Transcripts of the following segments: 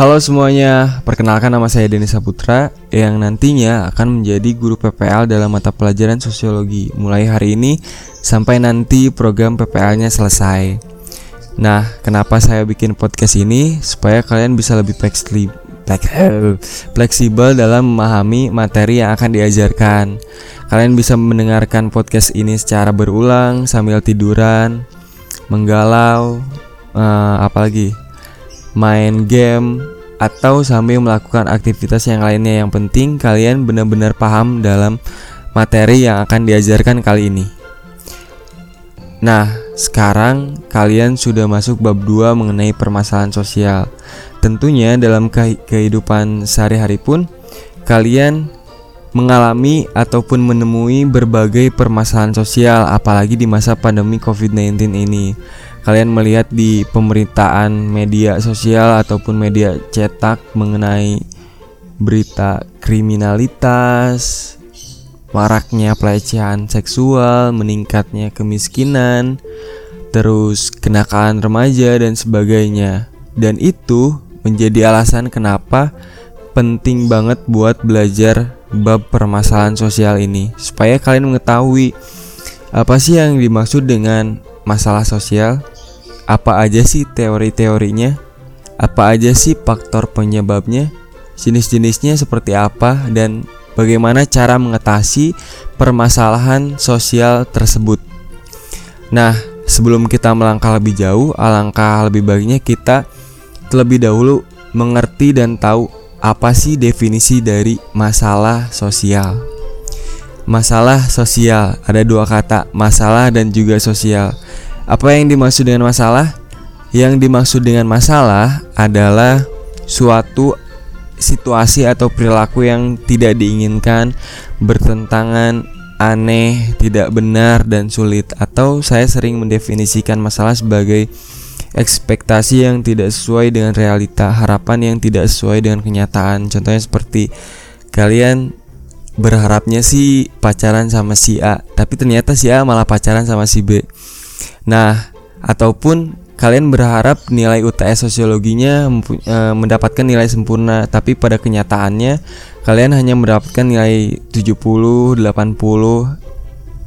Halo semuanya, perkenalkan nama saya Denis Saputra yang nantinya akan menjadi guru PPL dalam mata pelajaran sosiologi mulai hari ini sampai nanti program PPL-nya selesai. Nah, kenapa saya bikin podcast ini? Supaya kalian bisa lebih fleksibel dalam memahami materi yang akan diajarkan. Kalian bisa mendengarkan podcast ini secara berulang sambil tiduran, menggalau, uh, apalagi main game atau sambil melakukan aktivitas yang lainnya yang penting kalian benar-benar paham dalam materi yang akan diajarkan kali ini. Nah, sekarang kalian sudah masuk bab 2 mengenai permasalahan sosial. Tentunya dalam kehidupan sehari-hari pun kalian mengalami ataupun menemui berbagai permasalahan sosial apalagi di masa pandemi COVID-19 ini kalian melihat di pemberitaan media sosial ataupun media cetak mengenai berita kriminalitas, maraknya pelecehan seksual, meningkatnya kemiskinan, terus kenakalan remaja dan sebagainya. Dan itu menjadi alasan kenapa penting banget buat belajar bab permasalahan sosial ini supaya kalian mengetahui apa sih yang dimaksud dengan masalah sosial apa aja sih teori-teorinya? Apa aja sih faktor penyebabnya? Jenis-jenisnya seperti apa dan bagaimana cara mengatasi permasalahan sosial tersebut? Nah, sebelum kita melangkah lebih jauh, alangkah lebih baiknya kita terlebih dahulu mengerti dan tahu apa sih definisi dari masalah sosial. Masalah sosial ada dua kata, masalah dan juga sosial. Apa yang dimaksud dengan masalah? Yang dimaksud dengan masalah adalah suatu situasi atau perilaku yang tidak diinginkan, bertentangan, aneh, tidak benar dan sulit atau saya sering mendefinisikan masalah sebagai ekspektasi yang tidak sesuai dengan realita, harapan yang tidak sesuai dengan kenyataan. Contohnya seperti kalian berharapnya sih pacaran sama si A, tapi ternyata si A malah pacaran sama si B. Nah, ataupun kalian berharap nilai UTS sosiologinya e, mendapatkan nilai sempurna, tapi pada kenyataannya kalian hanya mendapatkan nilai 70, 80.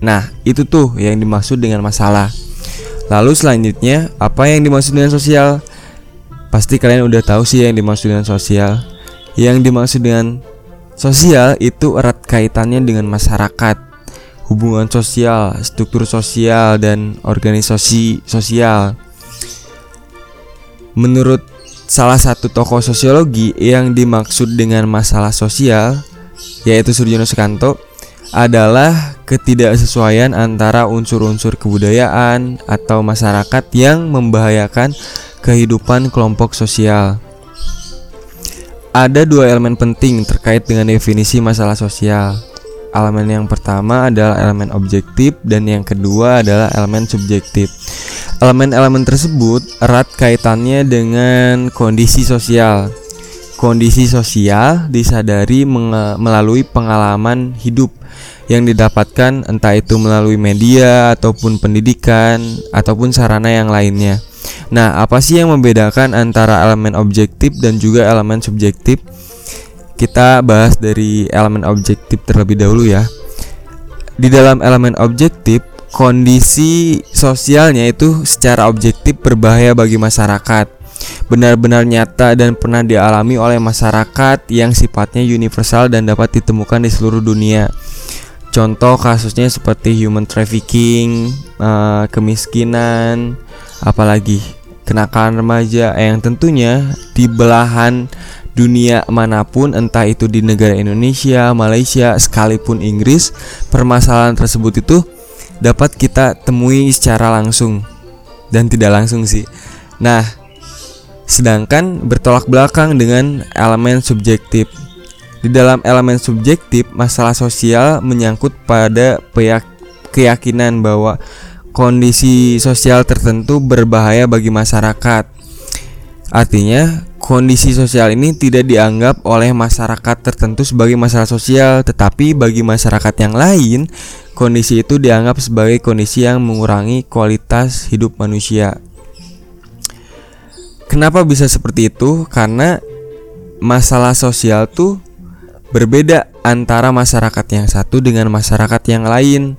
Nah, itu tuh yang dimaksud dengan masalah. Lalu selanjutnya, apa yang dimaksud dengan sosial? Pasti kalian udah tahu sih yang dimaksud dengan sosial. Yang dimaksud dengan sosial itu erat kaitannya dengan masyarakat hubungan sosial, struktur sosial, dan organisasi sosial. Menurut salah satu tokoh sosiologi yang dimaksud dengan masalah sosial, yaitu Surjono Sekanto, adalah ketidaksesuaian antara unsur-unsur kebudayaan atau masyarakat yang membahayakan kehidupan kelompok sosial. Ada dua elemen penting terkait dengan definisi masalah sosial elemen yang pertama adalah elemen objektif dan yang kedua adalah elemen subjektif. Elemen-elemen tersebut erat kaitannya dengan kondisi sosial. Kondisi sosial disadari melalui pengalaman hidup yang didapatkan entah itu melalui media ataupun pendidikan ataupun sarana yang lainnya. Nah, apa sih yang membedakan antara elemen objektif dan juga elemen subjektif? Kita bahas dari elemen objektif terlebih dahulu ya. Di dalam elemen objektif, kondisi sosialnya itu secara objektif berbahaya bagi masyarakat. Benar-benar nyata dan pernah dialami oleh masyarakat yang sifatnya universal dan dapat ditemukan di seluruh dunia. Contoh kasusnya seperti human trafficking, uh, kemiskinan, apalagi kenakalan remaja yang tentunya di belahan dunia mana pun entah itu di negara Indonesia, Malaysia, sekalipun Inggris, permasalahan tersebut itu dapat kita temui secara langsung dan tidak langsung sih. Nah, sedangkan bertolak belakang dengan elemen subjektif. Di dalam elemen subjektif, masalah sosial menyangkut pada keyakinan bahwa kondisi sosial tertentu berbahaya bagi masyarakat. Artinya, kondisi sosial ini tidak dianggap oleh masyarakat tertentu sebagai masalah sosial, tetapi bagi masyarakat yang lain, kondisi itu dianggap sebagai kondisi yang mengurangi kualitas hidup manusia. Kenapa bisa seperti itu? Karena masalah sosial tuh berbeda antara masyarakat yang satu dengan masyarakat yang lain.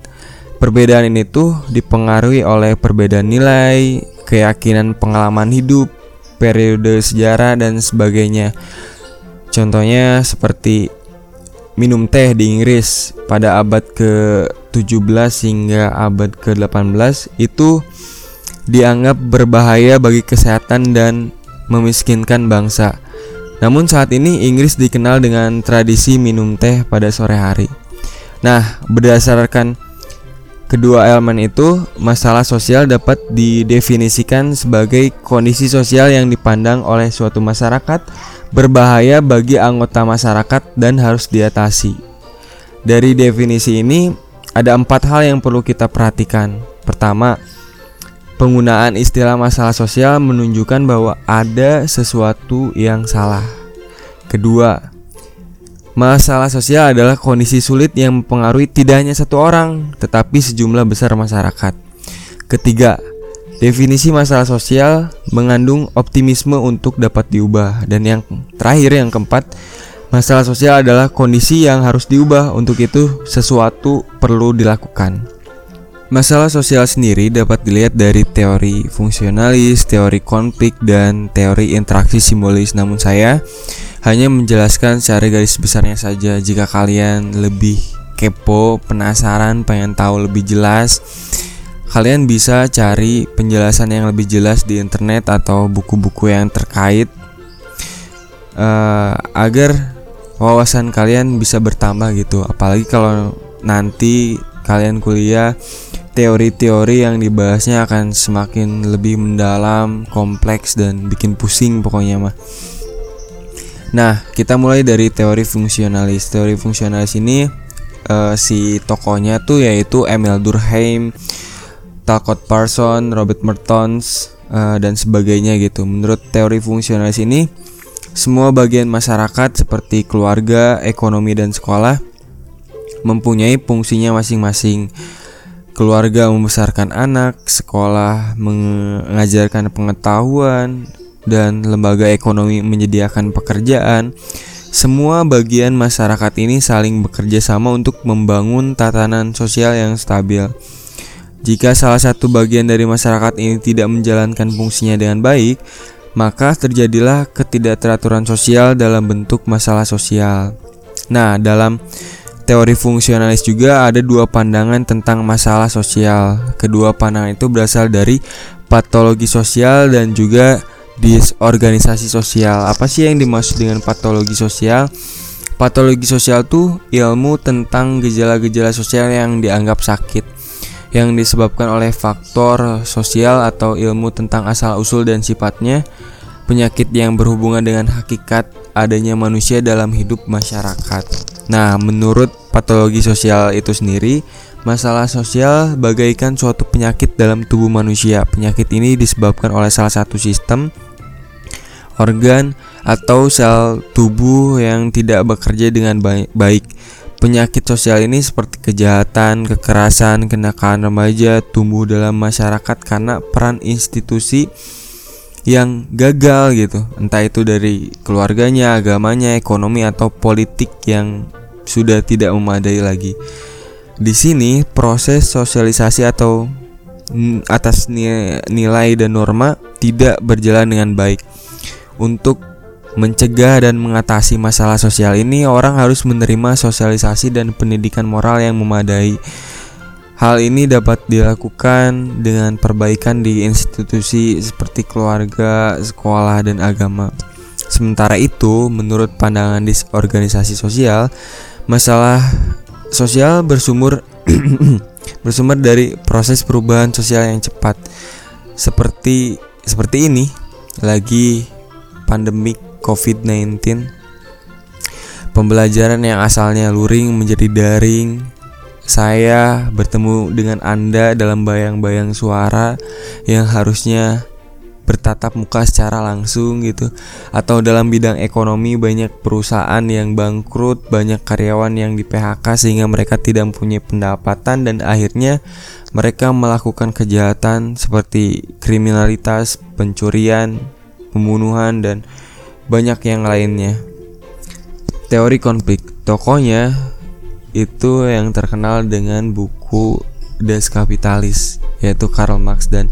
Perbedaan ini tuh dipengaruhi oleh perbedaan nilai, keyakinan pengalaman hidup, periode sejarah dan sebagainya. Contohnya seperti minum teh di Inggris pada abad ke-17 hingga abad ke-18 itu dianggap berbahaya bagi kesehatan dan memiskinkan bangsa. Namun saat ini Inggris dikenal dengan tradisi minum teh pada sore hari. Nah, berdasarkan kedua elemen itu, masalah sosial dapat didefinisikan sebagai kondisi sosial yang dipandang oleh suatu masyarakat berbahaya bagi anggota masyarakat dan harus diatasi. Dari definisi ini, ada empat hal yang perlu kita perhatikan. Pertama, Penggunaan istilah masalah sosial menunjukkan bahwa ada sesuatu yang salah. Kedua, masalah sosial adalah kondisi sulit yang mempengaruhi tidak hanya satu orang, tetapi sejumlah besar masyarakat. Ketiga, definisi masalah sosial mengandung optimisme untuk dapat diubah. Dan yang terakhir, yang keempat, masalah sosial adalah kondisi yang harus diubah. Untuk itu, sesuatu perlu dilakukan. Masalah sosial sendiri dapat dilihat dari teori fungsionalis, teori konflik, dan teori interaksi simbolis. Namun saya hanya menjelaskan secara garis besarnya saja. Jika kalian lebih kepo, penasaran, pengen tahu lebih jelas, kalian bisa cari penjelasan yang lebih jelas di internet atau buku-buku yang terkait uh, agar wawasan kalian bisa bertambah gitu. Apalagi kalau nanti kalian kuliah teori-teori yang dibahasnya akan semakin lebih mendalam, kompleks dan bikin pusing pokoknya mah. Nah, kita mulai dari teori fungsionalis. Teori fungsionalis ini uh, si tokonya tuh yaitu Emil Durkheim, Talcott Parson, Robert Mertens uh, dan sebagainya gitu. Menurut teori fungsionalis ini, semua bagian masyarakat seperti keluarga, ekonomi dan sekolah mempunyai fungsinya masing-masing keluarga membesarkan anak, sekolah mengajarkan pengetahuan, dan lembaga ekonomi menyediakan pekerjaan. Semua bagian masyarakat ini saling bekerja sama untuk membangun tatanan sosial yang stabil. Jika salah satu bagian dari masyarakat ini tidak menjalankan fungsinya dengan baik, maka terjadilah ketidakteraturan sosial dalam bentuk masalah sosial. Nah, dalam teori fungsionalis juga ada dua pandangan tentang masalah sosial. Kedua pandangan itu berasal dari patologi sosial dan juga disorganisasi sosial. Apa sih yang dimaksud dengan patologi sosial? Patologi sosial itu ilmu tentang gejala-gejala sosial yang dianggap sakit yang disebabkan oleh faktor sosial atau ilmu tentang asal-usul dan sifatnya penyakit yang berhubungan dengan hakikat adanya manusia dalam hidup masyarakat. Nah, menurut patologi sosial itu sendiri, masalah sosial bagaikan suatu penyakit dalam tubuh manusia. Penyakit ini disebabkan oleh salah satu sistem organ atau sel tubuh yang tidak bekerja dengan baik. Penyakit sosial ini seperti kejahatan, kekerasan, kenakalan remaja tumbuh dalam masyarakat karena peran institusi yang gagal gitu. Entah itu dari keluarganya agamanya ekonomi atau politik yang sudah tidak memadai lagi. Di sini proses sosialisasi atau atas nilai dan norma tidak berjalan dengan baik. Untuk mencegah dan mengatasi masalah sosial ini orang harus menerima sosialisasi dan pendidikan moral yang memadai Hal ini dapat dilakukan dengan perbaikan di institusi seperti keluarga, sekolah, dan agama. Sementara itu, menurut pandangan disorganisasi sosial, masalah sosial bersumber bersumber dari proses perubahan sosial yang cepat. Seperti seperti ini, lagi pandemik COVID-19 Pembelajaran yang asalnya luring menjadi daring saya bertemu dengan Anda dalam bayang-bayang suara yang harusnya bertatap muka secara langsung gitu atau dalam bidang ekonomi banyak perusahaan yang bangkrut, banyak karyawan yang di PHK sehingga mereka tidak mempunyai pendapatan dan akhirnya mereka melakukan kejahatan seperti kriminalitas, pencurian, pembunuhan dan banyak yang lainnya. teori konflik. Tokonya itu yang terkenal dengan buku Das Kapitalis yaitu Karl Marx dan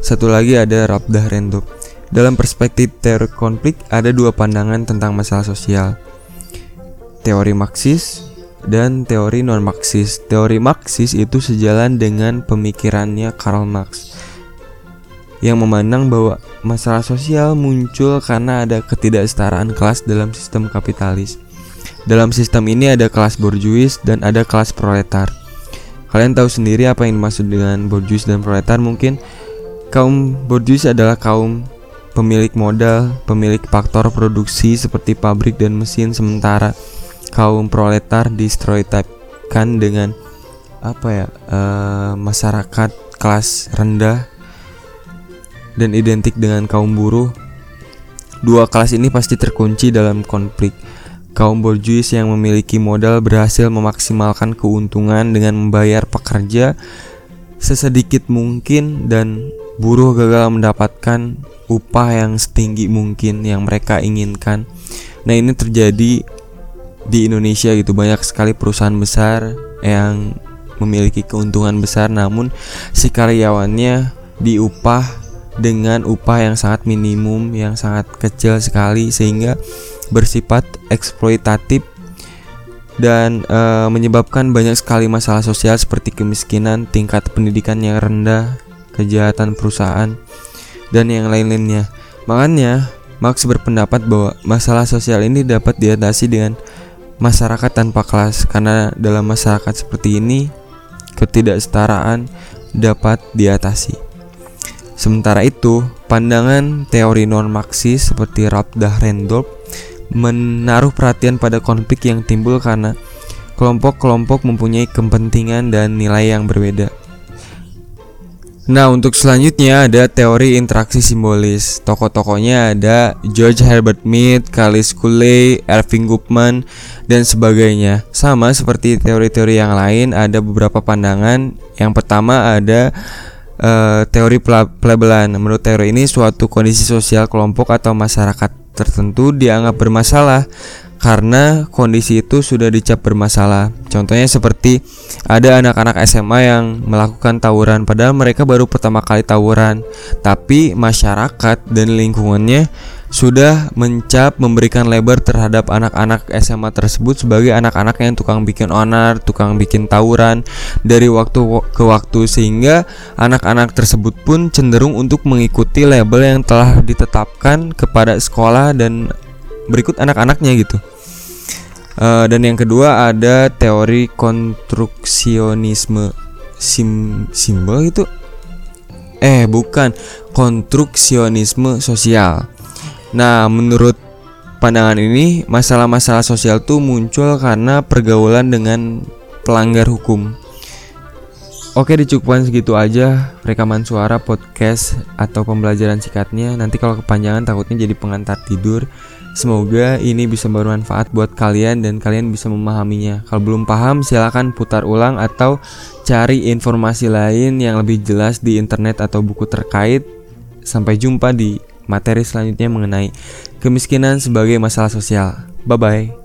satu lagi ada Rabdah Rendop. Dalam perspektif teori konflik ada dua pandangan tentang masalah sosial. Teori Marxis dan teori non-Marxis. Teori Marxis itu sejalan dengan pemikirannya Karl Marx yang memandang bahwa masalah sosial muncul karena ada ketidaksetaraan kelas dalam sistem kapitalis. Dalam sistem ini ada kelas borjuis dan ada kelas proletar. Kalian tahu sendiri apa yang dimaksud dengan borjuis dan proletar mungkin kaum borjuis adalah kaum pemilik modal, pemilik faktor produksi seperti pabrik dan mesin sementara kaum proletar distereotipkan dengan apa ya uh, masyarakat kelas rendah dan identik dengan kaum buruh, dua kelas ini pasti terkunci dalam konflik. Kaum borjuis yang memiliki modal berhasil memaksimalkan keuntungan dengan membayar pekerja sesedikit mungkin dan buruh gagal mendapatkan upah yang setinggi mungkin yang mereka inginkan. Nah, ini terjadi di Indonesia gitu banyak sekali perusahaan besar yang memiliki keuntungan besar namun si karyawannya diupah dengan upah yang sangat minimum yang sangat kecil sekali sehingga bersifat eksploitatif dan e, menyebabkan banyak sekali masalah sosial seperti kemiskinan, tingkat pendidikan yang rendah, kejahatan perusahaan dan yang lain-lainnya. Makanya Marx berpendapat bahwa masalah sosial ini dapat diatasi dengan masyarakat tanpa kelas karena dalam masyarakat seperti ini ketidaksetaraan dapat diatasi. Sementara itu, pandangan teori non-Marxis seperti Rabdah Rendorf menaruh perhatian pada konflik yang timbul karena kelompok-kelompok mempunyai kepentingan dan nilai yang berbeda. Nah, untuk selanjutnya ada teori interaksi simbolis. Tokoh-tokohnya ada George Herbert Mead, Carlos Cooley, Irving Goffman, dan sebagainya. Sama seperti teori-teori yang lain, ada beberapa pandangan. Yang pertama ada uh, teori pelabelan. Menurut teori ini suatu kondisi sosial kelompok atau masyarakat tertentu dianggap bermasalah karena kondisi itu sudah dicap bermasalah. Contohnya seperti ada anak-anak SMA yang melakukan tawuran padahal mereka baru pertama kali tawuran, tapi masyarakat dan lingkungannya sudah mencap memberikan lebar terhadap anak-anak SMA tersebut sebagai anak-anak yang tukang bikin onar, tukang bikin tawuran dari waktu ke waktu sehingga anak-anak tersebut pun cenderung untuk mengikuti label yang telah ditetapkan kepada sekolah dan berikut anak-anaknya gitu. Uh, dan yang kedua ada teori konstruksionisme sim simbol itu eh bukan. Konstruksionisme sosial Nah, menurut pandangan ini, masalah-masalah sosial tuh muncul karena pergaulan dengan pelanggar hukum. Oke, dicukupkan segitu aja rekaman suara podcast atau pembelajaran singkatnya. Nanti kalau kepanjangan takutnya jadi pengantar tidur. Semoga ini bisa bermanfaat buat kalian dan kalian bisa memahaminya. Kalau belum paham, silahkan putar ulang atau cari informasi lain yang lebih jelas di internet atau buku terkait. Sampai jumpa di materi selanjutnya mengenai kemiskinan sebagai masalah sosial. Bye bye.